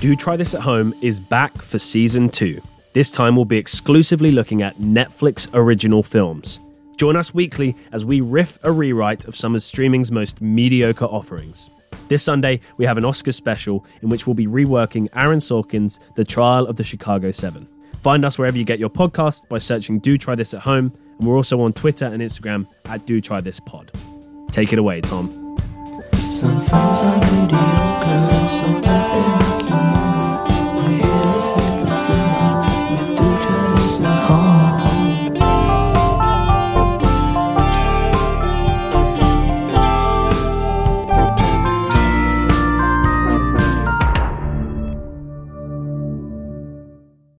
Do Try This at Home is back for season two. This time we'll be exclusively looking at Netflix original films. Join us weekly as we riff a rewrite of some of streaming's most mediocre offerings. This Sunday, we have an Oscar special in which we'll be reworking Aaron Sorkin's The Trial of the Chicago Seven. Find us wherever you get your podcast by searching Do Try This at Home, and we're also on Twitter and Instagram at Do Try This Pod. Take it away, Tom. Home.